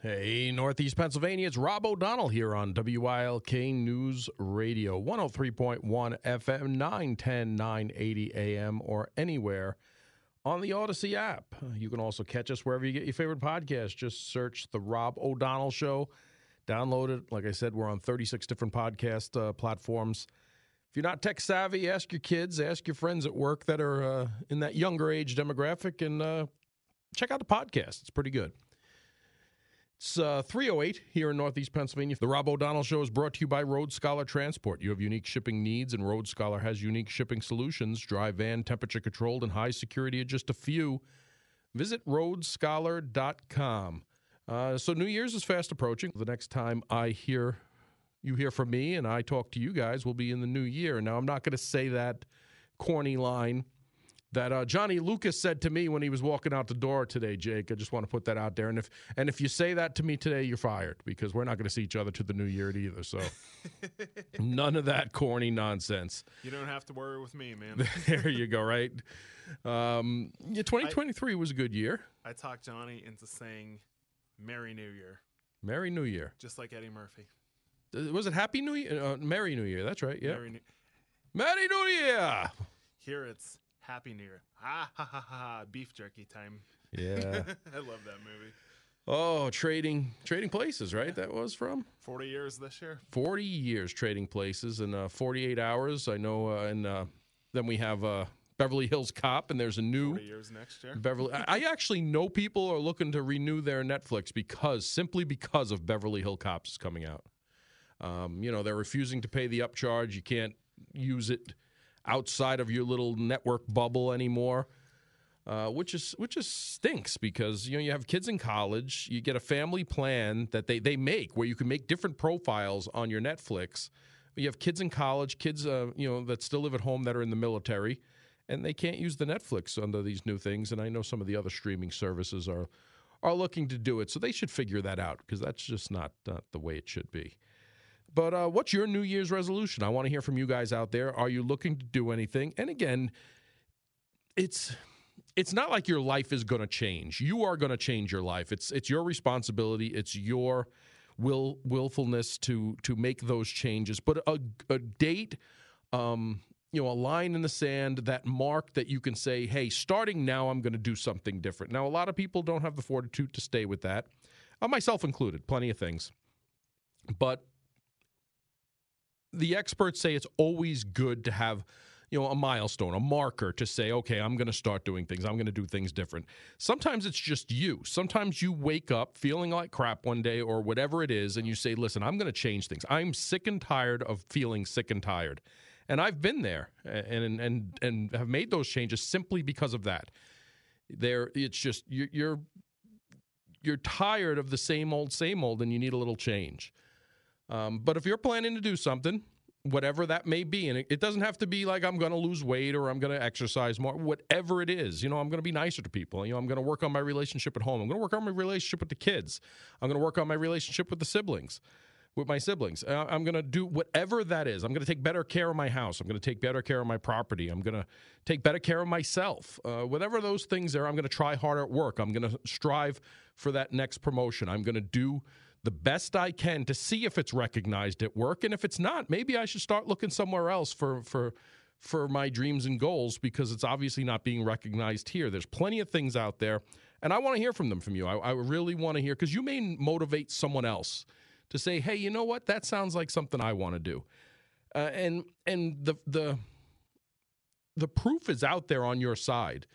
Hey, Northeast Pennsylvania, it's Rob O'Donnell here on WILK News Radio, 103.1 FM, 910, 980 AM, or anywhere on the Odyssey app. You can also catch us wherever you get your favorite podcast. Just search The Rob O'Donnell Show. Download it. Like I said, we're on 36 different podcast uh, platforms. If you're not tech savvy, ask your kids, ask your friends at work that are uh, in that younger age demographic, and uh, check out the podcast. It's pretty good. It's uh, 308 here in Northeast Pennsylvania. The Rob O'Donnell Show is brought to you by Road Scholar Transport. You have unique shipping needs, and Road Scholar has unique shipping solutions. Dry van, temperature controlled, and high security are just a few. Visit roadscholar.com. Uh, so New Year's is fast approaching. The next time I hear you hear from me and I talk to you guys will be in the new year. Now I'm not going to say that corny line that uh, Johnny Lucas said to me when he was walking out the door today, Jake. I just want to put that out there. And if and if you say that to me today, you're fired because we're not going to see each other to the new year either. So none of that corny nonsense. You don't have to worry with me, man. there you go. Right. Um, yeah, 2023 I, was a good year. I talked Johnny into saying "Merry New Year." Merry New Year. Just like Eddie Murphy. Uh, was it Happy New Year? Uh, Merry New Year. That's right. Yeah. Merry New, Merry New Year. Here it's Happy New Year. Ha ha ha ha. Beef jerky time. Yeah. I love that movie. Oh, trading trading places, right? That was from 40 years this year. 40 years trading places in uh, 48 hours. I know, uh, and uh, then we have uh, Beverly Hills Cop, and there's a new 40 years next year. Beverly. I actually know people are looking to renew their Netflix because simply because of Beverly Hill Cops is coming out. Um, you know, they're refusing to pay the upcharge. You can't use it outside of your little network bubble anymore. Uh, which is which just stinks because you know you have kids in college, you get a family plan that they, they make where you can make different profiles on your Netflix. You have kids in college, kids uh, you know that still live at home that are in the military, and they can't use the Netflix under these new things. And I know some of the other streaming services are are looking to do it, so they should figure that out because that's just not, not the way it should be. But uh, what's your New Year's resolution? I want to hear from you guys out there. Are you looking to do anything? And again, it's it's not like your life is going to change. You are going to change your life. It's it's your responsibility. It's your will willfulness to to make those changes. But a, a date, um, you know, a line in the sand, that mark that you can say, "Hey, starting now, I'm going to do something different." Now, a lot of people don't have the fortitude to stay with that, uh, myself included. Plenty of things, but the experts say it's always good to have you know a milestone a marker to say okay i'm going to start doing things i'm going to do things different. Sometimes it's just you. Sometimes you wake up feeling like crap one day or whatever it is and you say listen i'm going to change things. I'm sick and tired of feeling sick and tired. And i've been there and and and have made those changes simply because of that. There it's just you're you're, you're tired of the same old same old and you need a little change um, but if you're planning to do something, whatever that may be, and it, it doesn't have to be like I'm going to lose weight or I'm going to exercise more, whatever it is, you know, I'm going to be nicer to people. You know, I'm going to work on my relationship at home. I'm going to work on my relationship with the kids. I'm going to work on my relationship with the siblings with my siblings. Uh, I'm going to do whatever that is. I'm going to take better care of my house. I'm going to take better care of my property. I'm going to take better care of myself. Uh, whatever those things are, I'm going to try harder at work. I'm going to strive for that next promotion. I'm going to do the best I can to see if it's recognized at work. And if it's not, maybe I should start looking somewhere else for, for, for my dreams and goals because it's obviously not being recognized here. There's plenty of things out there, and I want to hear from them from you. I, I really want to hear because you may motivate someone else to say, "Hey, you know what? That sounds like something I want to do." Uh, and and the the the proof is out there on your side.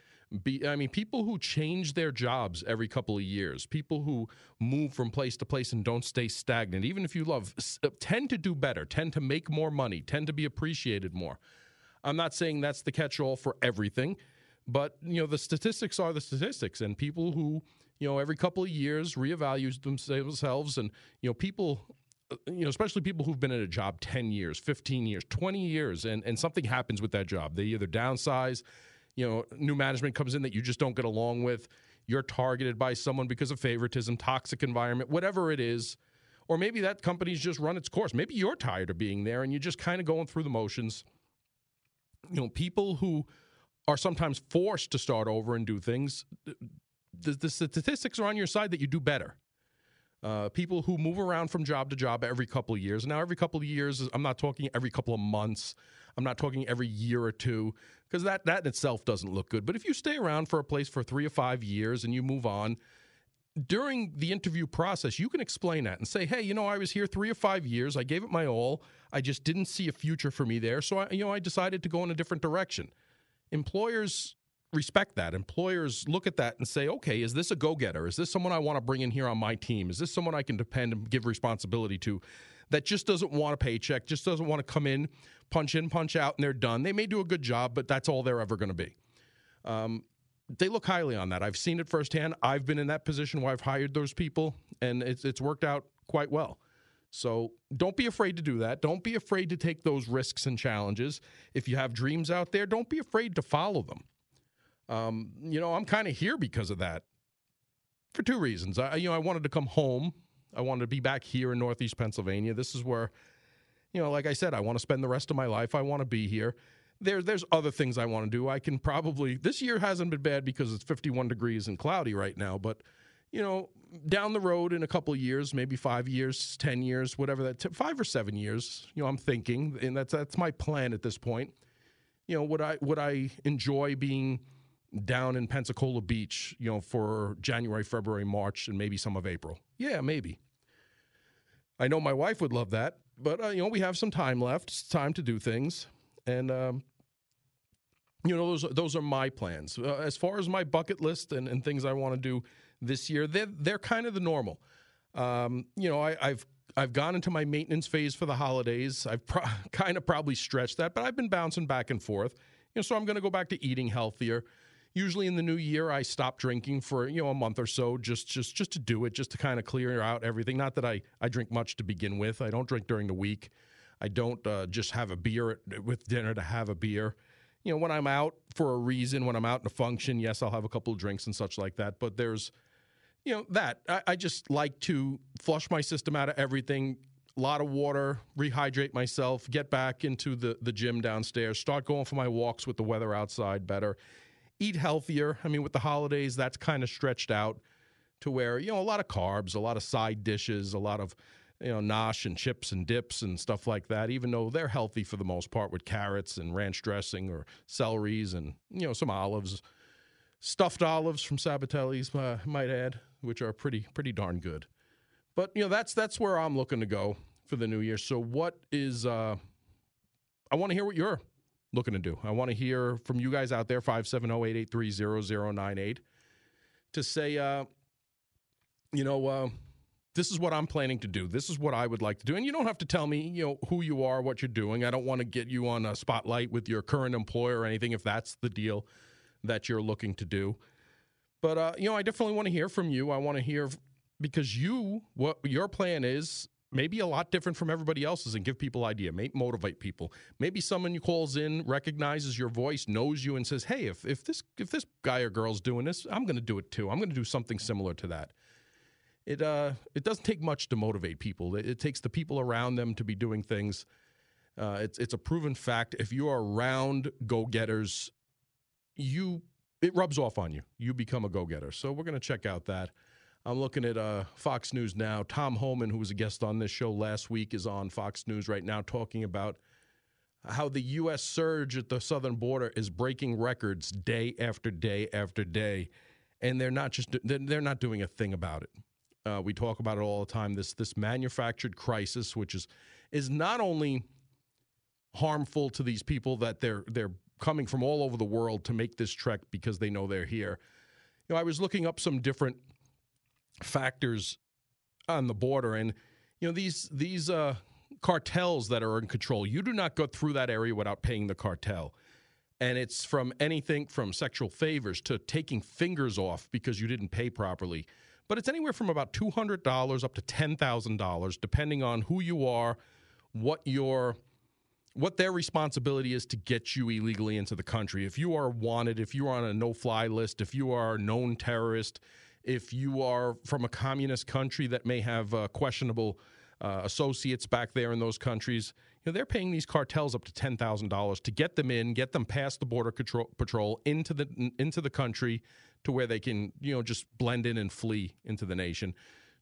Be, I mean, people who change their jobs every couple of years, people who move from place to place and don't stay stagnant, even if you love, uh, tend to do better, tend to make more money, tend to be appreciated more. I'm not saying that's the catch all for everything, but you know the statistics are the statistics, and people who you know every couple of years reevaluate themselves, and you know people uh, you know, especially people who've been in a job 10 years, 15 years, 20 years, and, and something happens with that job. They either downsize, you know, new management comes in that you just don't get along with, you're targeted by someone because of favoritism, toxic environment, whatever it is. Or maybe that company's just run its course. Maybe you're tired of being there and you're just kind of going through the motions. You know, people who are sometimes forced to start over and do things, the, the statistics are on your side that you do better. Uh, people who move around from job to job every couple of years. Now, every couple of years, I'm not talking every couple of months. I'm not talking every year or two, because that that in itself doesn't look good. But if you stay around for a place for three or five years and you move on, during the interview process, you can explain that and say, "Hey, you know, I was here three or five years. I gave it my all. I just didn't see a future for me there, so I, you know, I decided to go in a different direction." Employers respect that. Employers look at that and say, "Okay, is this a go-getter? Is this someone I want to bring in here on my team? Is this someone I can depend and give responsibility to?" That just doesn't want a paycheck, just doesn't want to come in, punch in, punch out, and they're done. They may do a good job, but that's all they're ever going to be. Um, they look highly on that. I've seen it firsthand. I've been in that position where I've hired those people, and it's it's worked out quite well. So don't be afraid to do that. Don't be afraid to take those risks and challenges. If you have dreams out there, don't be afraid to follow them. Um, you know, I'm kind of here because of that, for two reasons. I you know I wanted to come home. I wanted to be back here in Northeast Pennsylvania. This is where, you know, like I said, I want to spend the rest of my life. I want to be here there, there's other things I want to do. I can probably this year hasn't been bad because it's 51 degrees and cloudy right now, but you know, down the road in a couple years, maybe five years, ten years, whatever that, t- five or seven years. You know, I'm thinking, and that's that's my plan at this point. You know, would I would I enjoy being down in Pensacola Beach? You know, for January, February, March, and maybe some of April. Yeah, maybe. I know my wife would love that, but uh, you know, we have some time left. It's time to do things, and um, you know those those are my plans uh, as far as my bucket list and, and things I want to do this year. They're they're kind of the normal. Um, you know, I, have I've gone into my maintenance phase for the holidays. I've pro- kind of probably stretched that, but I've been bouncing back and forth. You know, so I'm going to go back to eating healthier. Usually in the new year, I stop drinking for you know a month or so, just just just to do it, just to kind of clear out everything. Not that I I drink much to begin with. I don't drink during the week. I don't uh, just have a beer with dinner to have a beer you know, when I'm out for a reason, when I'm out in a function, yes, I'll have a couple of drinks and such like that. But there's, you know, that I, I just like to flush my system out of everything. A lot of water, rehydrate myself, get back into the the gym downstairs, start going for my walks with the weather outside better, eat healthier. I mean, with the holidays, that's kind of stretched out to where you know a lot of carbs, a lot of side dishes, a lot of you know, nosh and chips and dips and stuff like that, even though they're healthy for the most part with carrots and ranch dressing or celeries and, you know, some olives, stuffed olives from Sabatelli's, uh, might add, which are pretty, pretty darn good. But, you know, that's, that's where I'm looking to go for the new year. So what is, uh, I want to hear what you're looking to do. I want to hear from you guys out there, 570-883-0098, to say, uh, you know, uh, this is what I'm planning to do. This is what I would like to do. And you don't have to tell me, you know, who you are, what you're doing. I don't want to get you on a spotlight with your current employer or anything if that's the deal that you're looking to do. But uh, you know, I definitely want to hear from you. I want to hear because you what your plan is maybe a lot different from everybody else's and give people idea, maybe motivate people. Maybe someone calls in recognizes your voice, knows you and says, "Hey, if if this if this guy or girl's doing this, I'm going to do it too. I'm going to do something similar to that." it uh, it doesn't take much to motivate people. It, it takes the people around them to be doing things. Uh, it's it's a proven fact. If you are around go getters, you it rubs off on you. You become a go getter. So we're going to check out that. I'm looking at uh, Fox News now. Tom Homan, who was a guest on this show last week, is on Fox News right now talking about how the U.S. surge at the southern border is breaking records day after day after day, and they're not just they're not doing a thing about it. Uh, we talk about it all the time. This this manufactured crisis, which is is not only harmful to these people that they're they're coming from all over the world to make this trek because they know they're here. You know, I was looking up some different factors on the border, and you know these these uh, cartels that are in control. You do not go through that area without paying the cartel. And it's from anything from sexual favors to taking fingers off because you didn't pay properly but it's anywhere from about $200 up to $10,000 depending on who you are, what your what their responsibility is to get you illegally into the country. If you are wanted, if you are on a no-fly list, if you are a known terrorist, if you are from a communist country that may have uh, questionable uh, associates back there in those countries, you know, they're paying these cartels up to ten thousand dollars to get them in, get them past the border control, patrol into the into the country, to where they can, you know, just blend in and flee into the nation.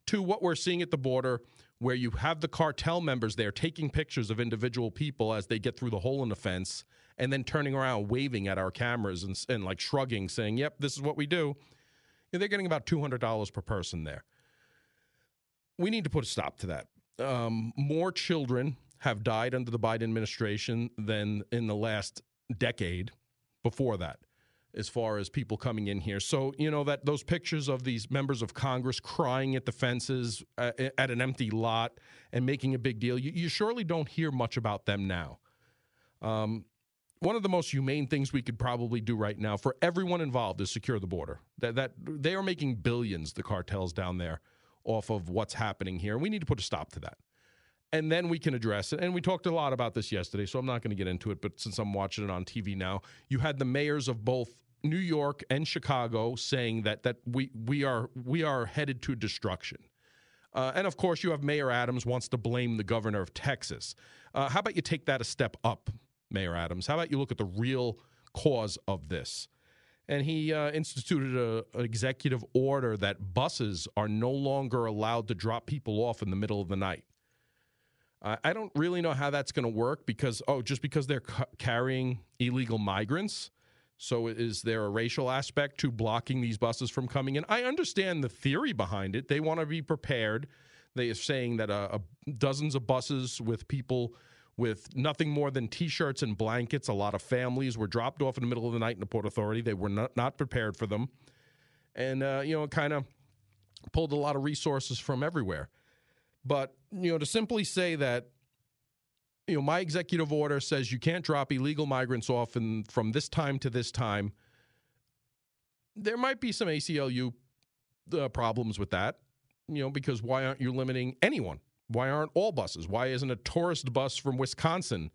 to what we're seeing at the border, where you have the cartel members there taking pictures of individual people as they get through the hole in the fence and then turning around waving at our cameras and, and like shrugging, saying, Yep, this is what we do. Know, they're getting about $200 per person there. We need to put a stop to that. Um, more children have died under the Biden administration than in the last decade before that as far as people coming in here. So, you know, that those pictures of these members of Congress crying at the fences uh, at an empty lot and making a big deal, you, you surely don't hear much about them now. Um, one of the most humane things we could probably do right now for everyone involved is secure the border. That, that they are making billions, the cartels down there, off of what's happening here. We need to put a stop to that and then we can address it. And we talked a lot about this yesterday, so I'm not going to get into it. But since I'm watching it on TV now, you had the mayors of both New York and Chicago saying that that we we are we are headed to destruction. Uh, and of course, you have Mayor Adams wants to blame the governor of Texas. Uh, how about you take that a step up, Mayor Adams? How about you look at the real cause of this? And he uh, instituted an executive order that buses are no longer allowed to drop people off in the middle of the night. I don't really know how that's going to work because, oh, just because they're ca- carrying illegal migrants so is there a racial aspect to blocking these buses from coming in? I understand the theory behind it. They want to be prepared. They are saying that uh, dozens of buses with people with nothing more than T-shirts and blankets. A lot of families were dropped off in the middle of the night in the Port Authority. They were not, not prepared for them, and uh, you know, kind of pulled a lot of resources from everywhere. But you know, to simply say that you know, my executive order says you can't drop illegal migrants off in, from this time to this time. There might be some ACLU uh, problems with that, you know, because why aren't you limiting anyone? Why aren't all buses? Why isn't a tourist bus from Wisconsin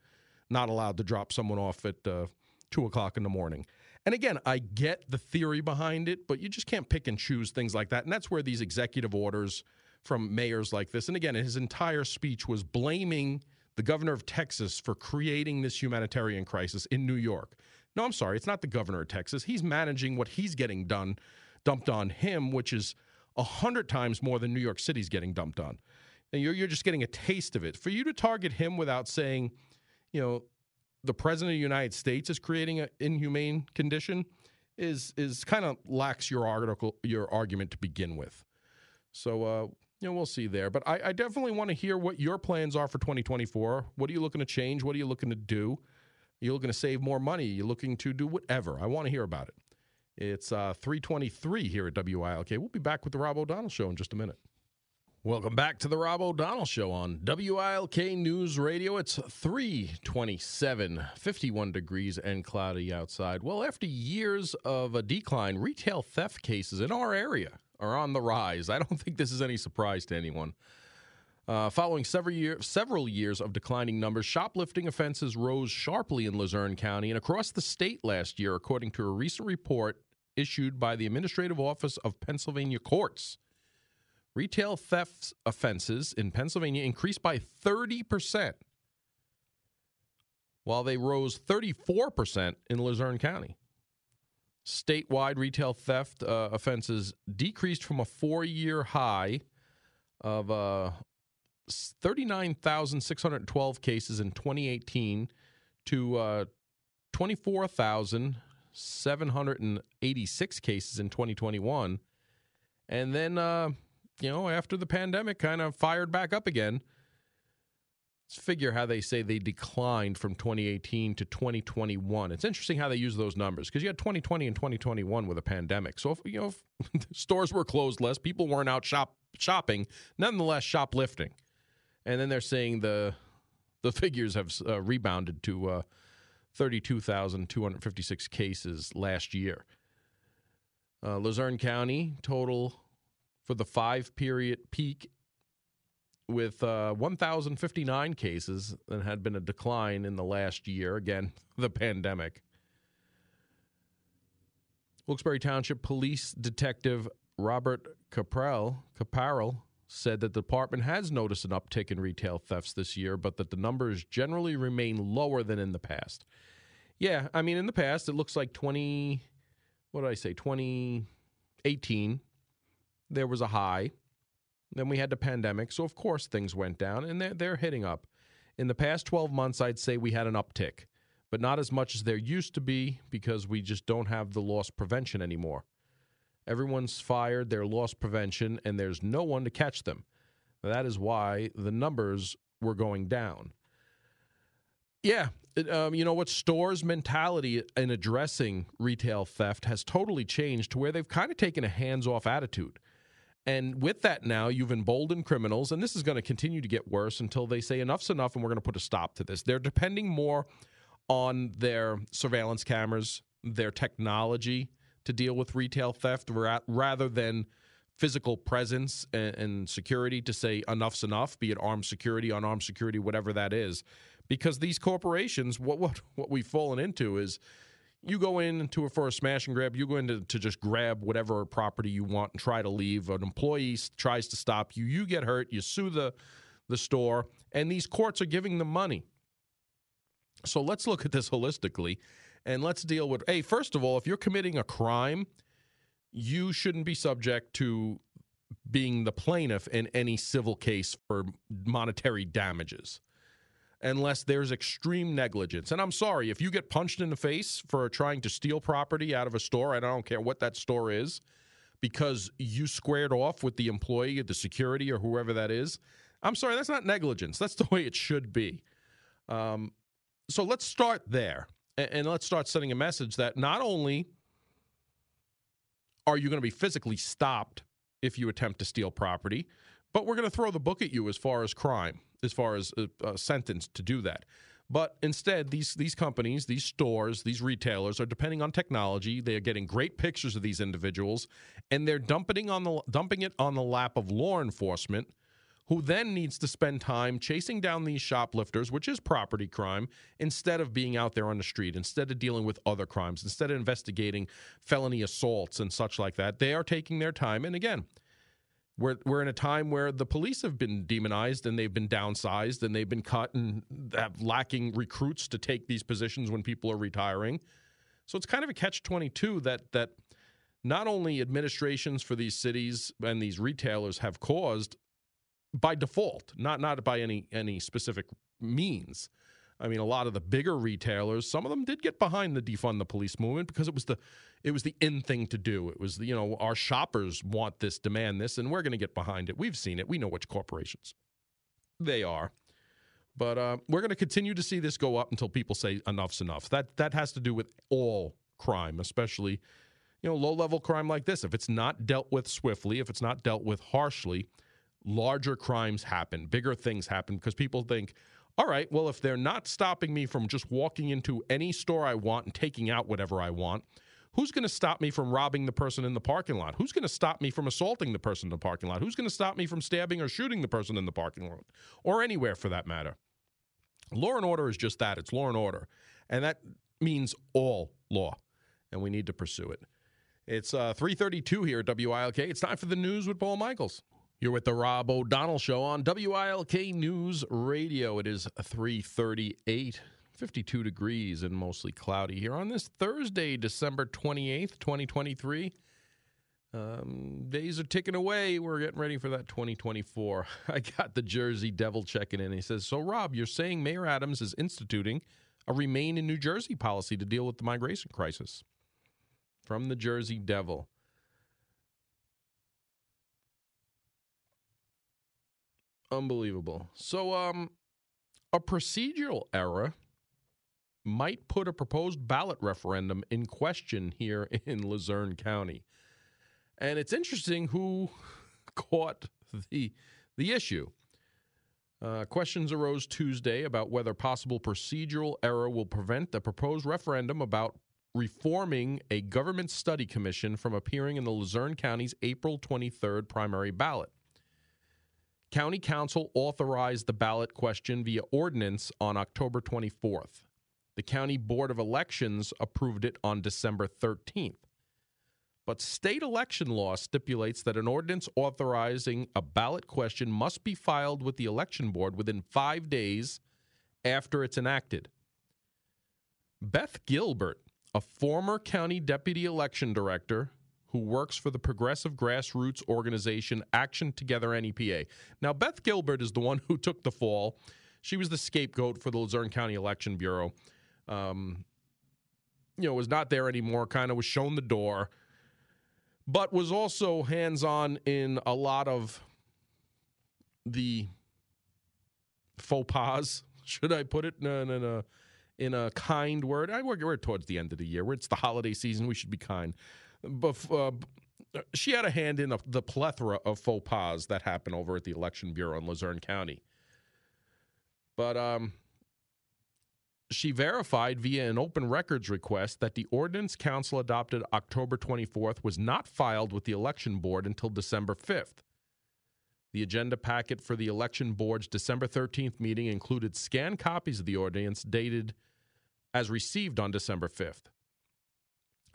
not allowed to drop someone off at uh, two o'clock in the morning? And again, I get the theory behind it, but you just can't pick and choose things like that. And that's where these executive orders from mayors like this, and again, his entire speech was blaming the governor of Texas for creating this humanitarian crisis in New York. No, I'm sorry, it's not the governor of Texas. He's managing what he's getting done, dumped on him, which is a hundred times more than New York City's getting dumped on. And you're, you're just getting a taste of it. For you to target him without saying, you know, the president of the United States is creating an inhumane condition is is kind of lacks your article your argument to begin with. So uh, you know, we'll see there. But I, I definitely want to hear what your plans are for 2024. What are you looking to change? What are you looking to do? You're you looking to save more money? You're you looking to do whatever? I want to hear about it. It's uh, 323 here at WILK. We'll be back with the Rob O'Donnell Show in just a minute. Welcome back to the Rob O'Donnell Show on WILK News Radio. It's 327, 51 degrees and cloudy outside. Well, after years of a decline, retail theft cases in our area are on the rise. I don't think this is any surprise to anyone. Uh, following several, year, several years of declining numbers, shoplifting offenses rose sharply in Luzerne County and across the state last year, according to a recent report issued by the Administrative Office of Pennsylvania Courts. Retail theft offenses in Pennsylvania increased by 30%, while they rose 34% in Luzerne County statewide retail theft uh, offenses decreased from a four year high of uh, 39,612 cases in 2018 to uh, 24,786 cases in 2021. And then, uh, you know, after the pandemic kind of fired back up again, Let's figure how they say they declined from 2018 to 2021. It's interesting how they use those numbers because you had 2020 and 2021 with a pandemic. So if you know if stores were closed less, people weren't out shop shopping, nonetheless shoplifting. And then they're saying the the figures have uh, rebounded to uh, 32,256 cases last year. Uh, Luzerne County total for the five period peak with uh, 1,059 cases and had been a decline in the last year. Again, the pandemic. Wilkes-Barre Township Police Detective Robert Caprell, Caparel said that the department has noticed an uptick in retail thefts this year, but that the numbers generally remain lower than in the past. Yeah, I mean, in the past, it looks like 20, what did I say, 2018, there was a high Then we had the pandemic. So, of course, things went down and they're, they're hitting up. In the past 12 months, I'd say we had an uptick, but not as much as there used to be because we just don't have the loss prevention anymore. Everyone's fired their loss prevention, and there's no one to catch them. That is why the numbers were going down. Yeah, it, um, you know what? Stores' mentality in addressing retail theft has totally changed to where they've kind of taken a hands off attitude. And with that, now you've emboldened criminals, and this is going to continue to get worse until they say enough's enough and we're going to put a stop to this. They're depending more on their surveillance cameras, their technology to deal with retail theft rather than physical presence and, security to say enough's enough, be it armed security, unarmed security, whatever that is. Because these corporations, what what what we've fallen into is you go into a, for a smash and grab, you go in to, to just grab whatever property you want and try to leave. An employee tries to stop you, you get hurt, you sue the the store, and these courts are giving them money. So let's look at this holistically and let's deal with hey, first of all, if you're committing a crime, you shouldn't be subject to being the plaintiff in any civil case for monetary damages unless there's extreme negligence. And I'm sorry, if you get punched in the face for trying to steal property out of a store, and I don't care what that store is, because you squared off with the employee, the security, or whoever that is, I'm sorry, that's not negligence. That's the way it should be. Um, so let's start there. And, and let's start sending a message that not only are you going to be physically stopped if you attempt to steal property, but we're going to throw the book at you as far as crime as far as a, a sentence to do that. But instead, these these companies, these stores, these retailers are depending on technology. They are getting great pictures of these individuals, and they're dumping on the dumping it on the lap of law enforcement, who then needs to spend time chasing down these shoplifters, which is property crime, instead of being out there on the street, instead of dealing with other crimes, instead of investigating felony assaults and such like that. They are taking their time, and again we're, we're in a time where the police have been demonized and they've been downsized and they've been cut and have lacking recruits to take these positions when people are retiring. So it's kind of a catch 22 that that not only administrations for these cities and these retailers have caused by default, not not by any any specific means, I mean, a lot of the bigger retailers, some of them did get behind the defund the police movement because it was the it was the in thing to do. It was the, you know our shoppers want this, demand this, and we're going to get behind it. We've seen it. We know which corporations they are. But uh, we're going to continue to see this go up until people say enough's enough. That that has to do with all crime, especially you know low level crime like this. If it's not dealt with swiftly, if it's not dealt with harshly, larger crimes happen, bigger things happen because people think all right, well, if they're not stopping me from just walking into any store I want and taking out whatever I want, who's going to stop me from robbing the person in the parking lot? Who's going to stop me from assaulting the person in the parking lot? Who's going to stop me from stabbing or shooting the person in the parking lot? Or anywhere for that matter. Law and order is just that it's law and order. And that means all law. And we need to pursue it. It's uh, 332 here at WILK. It's time for the news with Paul Michaels. You're with the Rob O'Donnell Show on WILK News Radio. It is 338, 52 degrees and mostly cloudy here on this Thursday, December 28th, 2023. Um, days are ticking away. We're getting ready for that 2024. I got the Jersey Devil checking in. He says, So, Rob, you're saying Mayor Adams is instituting a remain in New Jersey policy to deal with the migration crisis? From the Jersey Devil. Unbelievable. So, um, a procedural error might put a proposed ballot referendum in question here in Luzerne County. And it's interesting who caught the the issue. Uh, questions arose Tuesday about whether possible procedural error will prevent the proposed referendum about reforming a government study commission from appearing in the Luzerne County's April 23rd primary ballot. County Council authorized the ballot question via ordinance on October 24th. The County Board of Elections approved it on December 13th. But state election law stipulates that an ordinance authorizing a ballot question must be filed with the election board within five days after it's enacted. Beth Gilbert, a former county deputy election director who works for the progressive grassroots organization Action Together NEPA. Now, Beth Gilbert is the one who took the fall. She was the scapegoat for the Luzerne County Election Bureau. Um, you know, was not there anymore, kind of was shown the door, but was also hands on in a lot of the faux pas, should I put it a, in a, in a kind word? I, we're, we're towards the end of the year. It's the holiday season. We should be kind. But uh, she had a hand in the plethora of faux pas that happened over at the Election Bureau in Luzerne County. But um, she verified via an open records request that the ordinance council adopted October 24th was not filed with the election board until December 5th. The agenda packet for the election board's December 13th meeting included scanned copies of the ordinance dated as received on December 5th.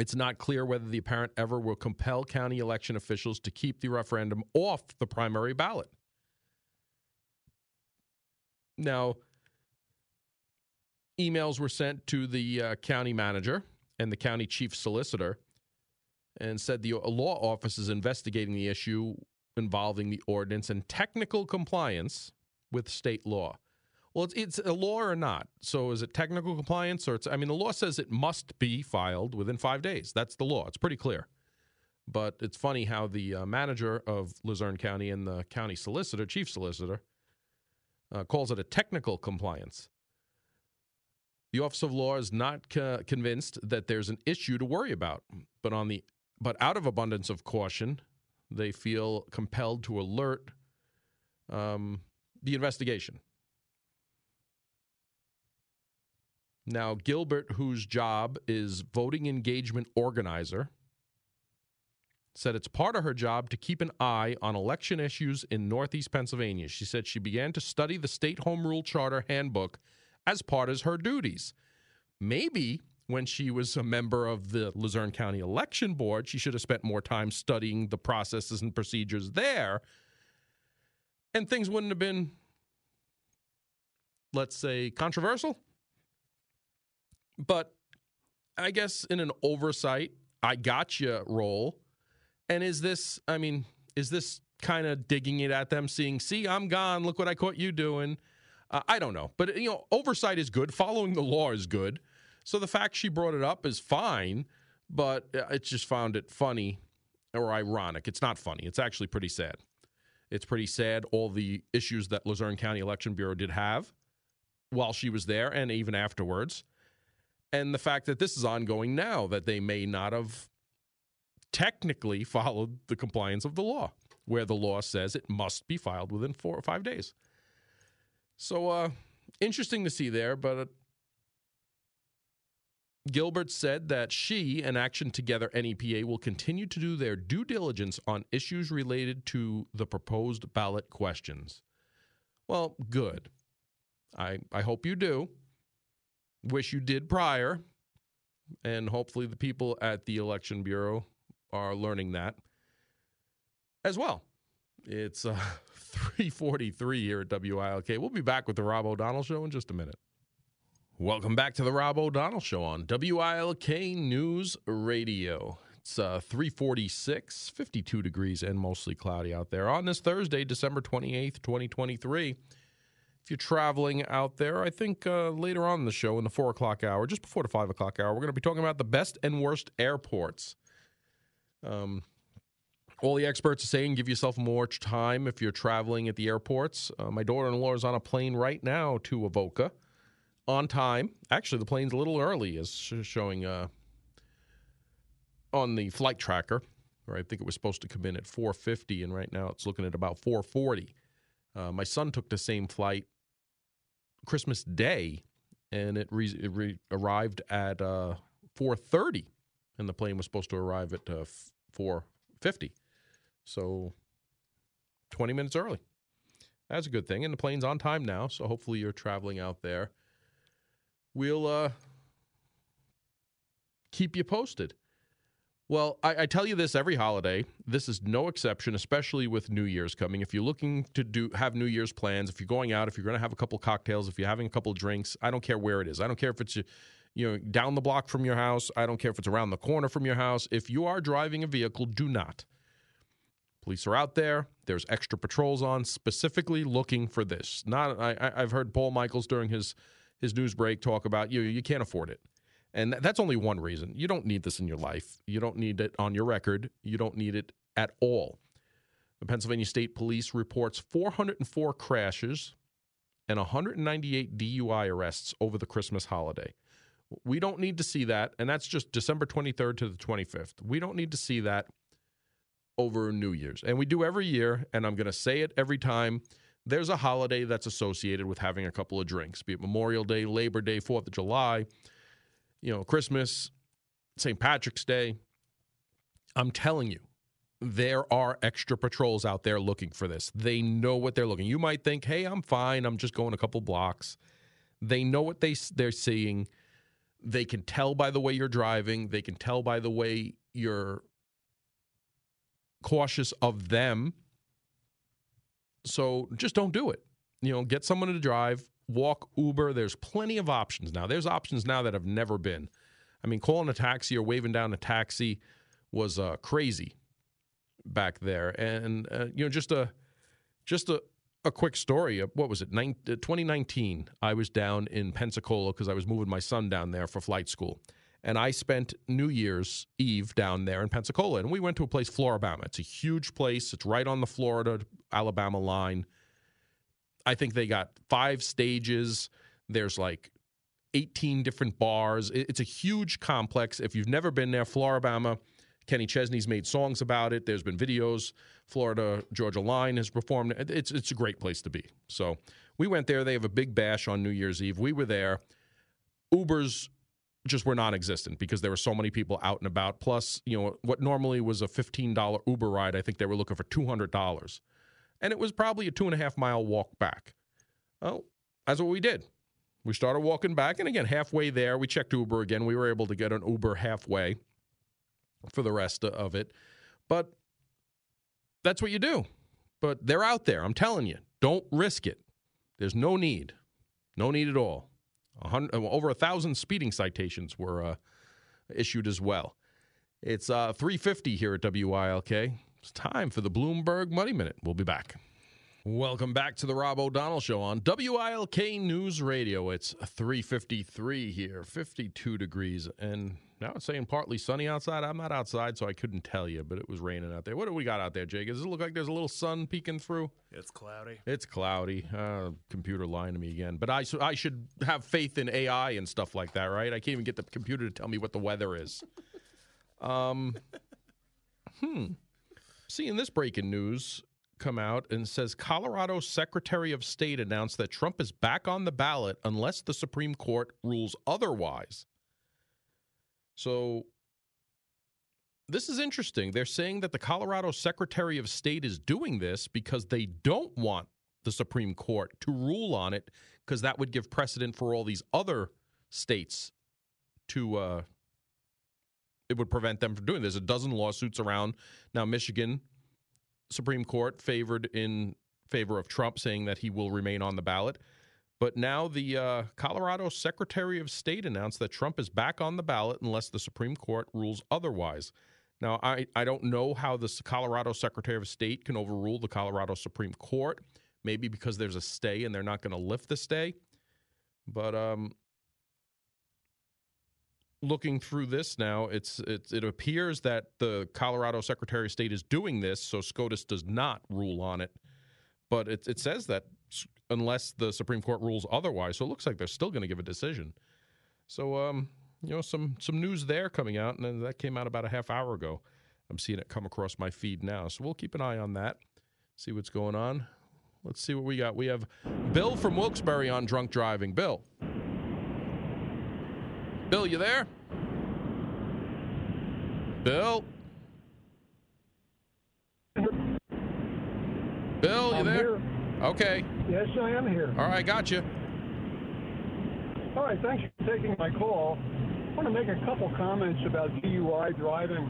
It's not clear whether the apparent ever will compel county election officials to keep the referendum off the primary ballot. Now, emails were sent to the uh, county manager and the county chief solicitor and said the law office is investigating the issue involving the ordinance and technical compliance with state law. Well, it's, it's, a law or not. So is it technical compliance or it's, I mean, the law says it must be filed within five days. That's the law. It's pretty clear. But it's funny how the uh, manager of Luzerne County and the county solicitor, chief solicitor, uh, calls it a technical compliance. The Office of Law is not co- convinced that there's an issue to worry about, but on the but out of abundance of caution, they feel compelled to alert um, the investigation. Now, Gilbert, whose job is voting engagement organizer, said it's part of her job to keep an eye on election issues in Northeast Pennsylvania. She said she began to study the state home rule charter handbook as part of her duties. Maybe when she was a member of the Luzerne County Election Board, she should have spent more time studying the processes and procedures there. And things wouldn't have been, let's say, controversial. But I guess in an oversight, I gotcha role. And is this, I mean, is this kind of digging it at them, seeing, see, I'm gone. Look what I caught you doing. Uh, I don't know. But, you know, oversight is good. Following the law is good. So the fact she brought it up is fine, but it just found it funny or ironic. It's not funny. It's actually pretty sad. It's pretty sad all the issues that Luzerne County Election Bureau did have while she was there and even afterwards. And the fact that this is ongoing now, that they may not have technically followed the compliance of the law, where the law says it must be filed within four or five days. So, uh, interesting to see there, but Gilbert said that she and Action Together NEPA will continue to do their due diligence on issues related to the proposed ballot questions. Well, good. I, I hope you do. Wish you did prior. And hopefully, the people at the Election Bureau are learning that as well. It's uh, 343 here at WILK. We'll be back with the Rob O'Donnell Show in just a minute. Welcome back to the Rob O'Donnell Show on WILK News Radio. It's uh, 346, 52 degrees, and mostly cloudy out there on this Thursday, December 28th, 2023. If you're traveling out there, I think uh, later on in the show, in the 4 o'clock hour, just before the 5 o'clock hour, we're going to be talking about the best and worst airports. Um, all the experts are saying give yourself more time if you're traveling at the airports. Uh, my daughter in law is on a plane right now to Avoca on time. Actually, the plane's a little early, is showing uh, on the flight tracker. Or I think it was supposed to come in at 4:50, and right now it's looking at about 4:40. Uh, my son took the same flight Christmas Day, and it, re- it re- arrived at uh, 4:30, and the plane was supposed to arrive at uh, 4:50. So 20 minutes early. That's a good thing. And the plane's on time now, so hopefully you're traveling out there we'll uh, keep you posted. Well, I, I, tell you this every holiday. This is no exception, especially with New Year's coming. If you're looking to do have New Year's plans, if you're going out, if you're going to have a couple cocktails, if you're having a couple drinks, I don't care where it is. I don't care if it's you know, down the block from your house. I don't care if it's around the corner from your house. If you are driving a vehicle, do not. Police are out there. There's extra patrols on, specifically looking for this. Not, I, I've heard Paul Michaels during his his news break talk about you. You can't afford it, and that's only one reason. You don't need this in your life. You don't need it on your record. You don't need it at all. The Pennsylvania State Police reports 404 crashes and 198 DUI arrests over the Christmas holiday. We don't need to see that, and that's just December 23rd to the 25th. We don't need to see that over New Year's. And we do every year, and I'm going to say it every time. There's a holiday that's associated with having a couple of drinks, be it Memorial Day, Labor Day, 4th of July, you know, Christmas, St. Patrick's Day. I'm telling you, there are extra patrols out there looking for this. They know what they're looking. You might think, "Hey, I'm fine. I'm just going a couple blocks." They know what they they're seeing. They can tell by the way you're driving. They can tell by the way you're cautious of them. So just don't do it. You know, get someone to drive, walk, Uber. There's plenty of options now. There's options now that have never been. I mean, calling a taxi or waving down a taxi was uh, crazy back there. And uh, you know, just a just a a quick story. What was it? 2019. Uh, I was down in Pensacola because I was moving my son down there for flight school, and I spent New Year's Eve down there in Pensacola. And we went to a place, Flora-Bama. It's a huge place. It's right on the Florida Alabama line. I think they got five stages. There's like 18 different bars. It's a huge complex. If you've never been there, Flora-Bama, Kenny Chesney's made songs about it. There's been videos. Florida Georgia Line has performed. It's it's a great place to be. So we went there. They have a big bash on New Year's Eve. We were there. Ubers just were non-existent because there were so many people out and about. Plus, you know, what normally was a $15 Uber ride, I think they were looking for $200. And it was probably a two and a half mile walk back. Well, that's what we did. We started walking back, and again, halfway there, we checked Uber again. We were able to get an Uber halfway for the rest of it. But that's what you do. But they're out there. I'm telling you, don't risk it. There's no need, no need at all. Over a thousand speeding citations were uh, issued as well. It's uh, 350 here at WILK. It's time for the Bloomberg Money Minute. We'll be back. Welcome back to the Rob O'Donnell Show on WILK News Radio. It's 353 here, 52 degrees, and now it's saying partly sunny outside. I'm not outside, so I couldn't tell you, but it was raining out there. What do we got out there, Jake? Does it look like there's a little sun peeking through? It's cloudy. It's cloudy. Uh, computer lying to me again. But I, so I should have faith in AI and stuff like that, right? I can't even get the computer to tell me what the weather is. Um, hmm. Seeing this breaking news come out and says Colorado Secretary of State announced that Trump is back on the ballot unless the Supreme Court rules otherwise. So this is interesting. They're saying that the Colorado Secretary of State is doing this because they don't want the Supreme Court to rule on it because that would give precedent for all these other states to uh, it would prevent them from doing. There's a dozen lawsuits around now. Michigan Supreme Court favored in favor of Trump, saying that he will remain on the ballot. But now the uh, Colorado Secretary of State announced that Trump is back on the ballot unless the Supreme Court rules otherwise. Now, I, I don't know how the Colorado Secretary of State can overrule the Colorado Supreme Court. Maybe because there's a stay and they're not going to lift the stay. But um, looking through this now, it's, it, it appears that the Colorado Secretary of State is doing this, so SCOTUS does not rule on it. But it, it says that unless the Supreme Court rules otherwise, so it looks like they're still going to give a decision. So, um, you know, some some news there coming out, and that came out about a half hour ago. I'm seeing it come across my feed now, so we'll keep an eye on that, see what's going on. Let's see what we got. We have Bill from Wilkes-Barre on drunk driving. Bill. Bill, you there? Bill? Bill, you I'm there? Here. Okay. Yes, I am here. All right, got you. All right, thanks for taking my call. I want to make a couple comments about DUI driving.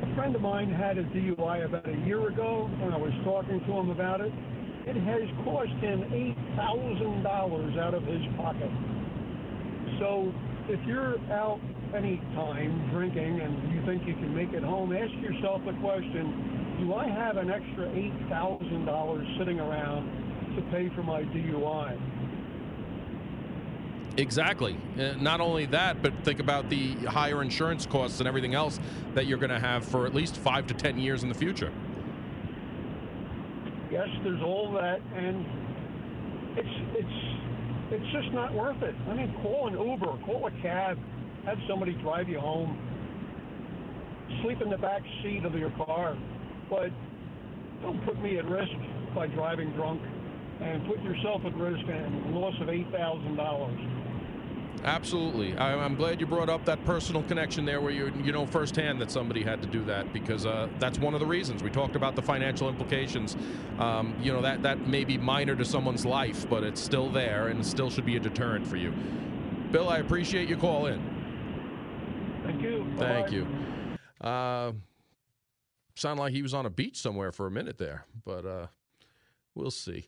A friend of mine had a DUI about a year ago and I was talking to him about it. It has cost him $8,000 out of his pocket. So if you're out any time drinking and you think you can make it home, ask yourself the question: Do I have an extra eight thousand dollars sitting around to pay for my DUI? Exactly. Uh, not only that, but think about the higher insurance costs and everything else that you're going to have for at least five to ten years in the future. Yes, there's all that, and it's it's it's just not worth it. I mean, call an Uber, call a cab, have somebody drive you home, sleep in the back seat of your car, but don't put me at risk by driving drunk and put yourself at risk and loss of eight thousand dollars. Absolutely. I, I'm glad you brought up that personal connection there where you, you know firsthand that somebody had to do that because uh, that's one of the reasons. We talked about the financial implications. Um, you know, that, that may be minor to someone's life, but it's still there and still should be a deterrent for you. Bill, I appreciate your call in. Thank you. Thank Bye-bye. you. Uh, sound like he was on a beach somewhere for a minute there, but uh, we'll see.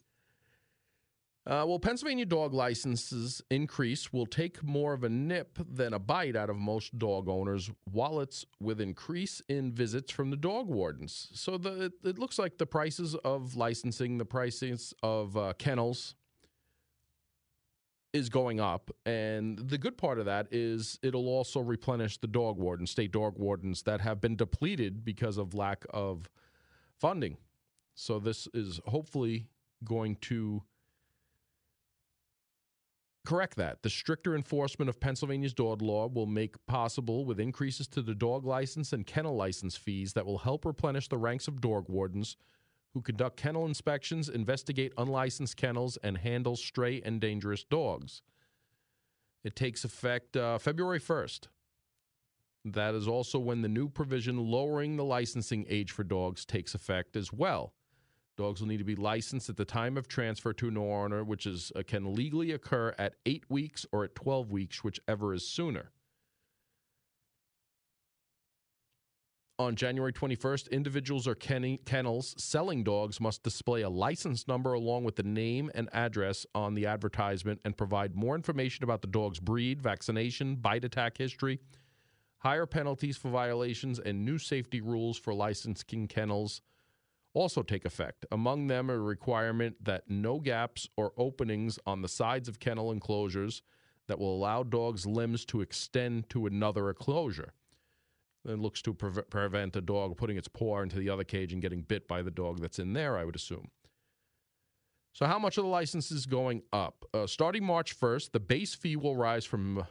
Uh, well, Pennsylvania dog licenses increase will take more of a nip than a bite out of most dog owners' wallets with increase in visits from the dog wardens. So the, it, it looks like the prices of licensing, the prices of uh, kennels is going up. And the good part of that is it'll also replenish the dog wardens, state dog wardens that have been depleted because of lack of funding. So this is hopefully going to correct that. The stricter enforcement of Pennsylvania's dog law will make possible with increases to the dog license and kennel license fees that will help replenish the ranks of dog wardens who conduct kennel inspections, investigate unlicensed kennels, and handle stray and dangerous dogs. It takes effect uh, February 1st. That is also when the new provision lowering the licensing age for dogs takes effect as well. Dogs will need to be licensed at the time of transfer to a new owner, which is uh, can legally occur at eight weeks or at 12 weeks, whichever is sooner. On January 21st, individuals or kennels selling dogs must display a license number along with the name and address on the advertisement and provide more information about the dog's breed, vaccination, bite attack history, higher penalties for violations, and new safety rules for licensing kennels also take effect. Among them, a requirement that no gaps or openings on the sides of kennel enclosures that will allow dogs' limbs to extend to another enclosure. It looks to pre- prevent a dog putting its paw into the other cage and getting bit by the dog that's in there, I would assume. So, how much of the license is going up? Uh, starting March 1st, the base fee will rise from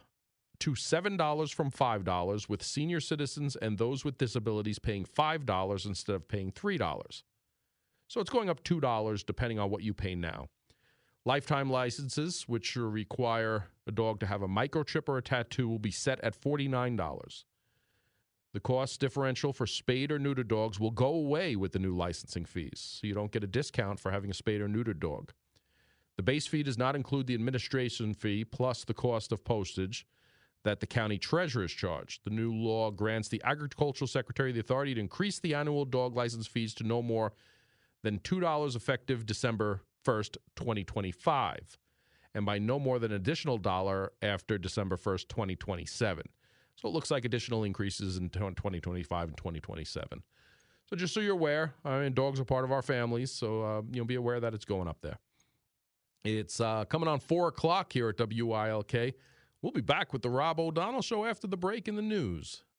to $7 from $5, with senior citizens and those with disabilities paying $5 instead of paying $3. So it's going up $2 depending on what you pay now. Lifetime licenses, which require a dog to have a microchip or a tattoo, will be set at $49. The cost differential for spayed or neutered dogs will go away with the new licensing fees, so you don't get a discount for having a spayed or neutered dog. The base fee does not include the administration fee plus the cost of postage that the county treasurer is charged. The new law grants the agricultural secretary the authority to increase the annual dog license fees to no more than $2 effective December 1st, 2025, and by no more than an additional dollar after December 1st, 2027. So it looks like additional increases in 2025 and 2027. So just so you're aware, I mean, dogs are part of our families, so uh, you know, be aware that it's going up there. It's uh, coming on four o'clock here at WILK. We'll be back with the Rob O'Donnell Show after the break in the news.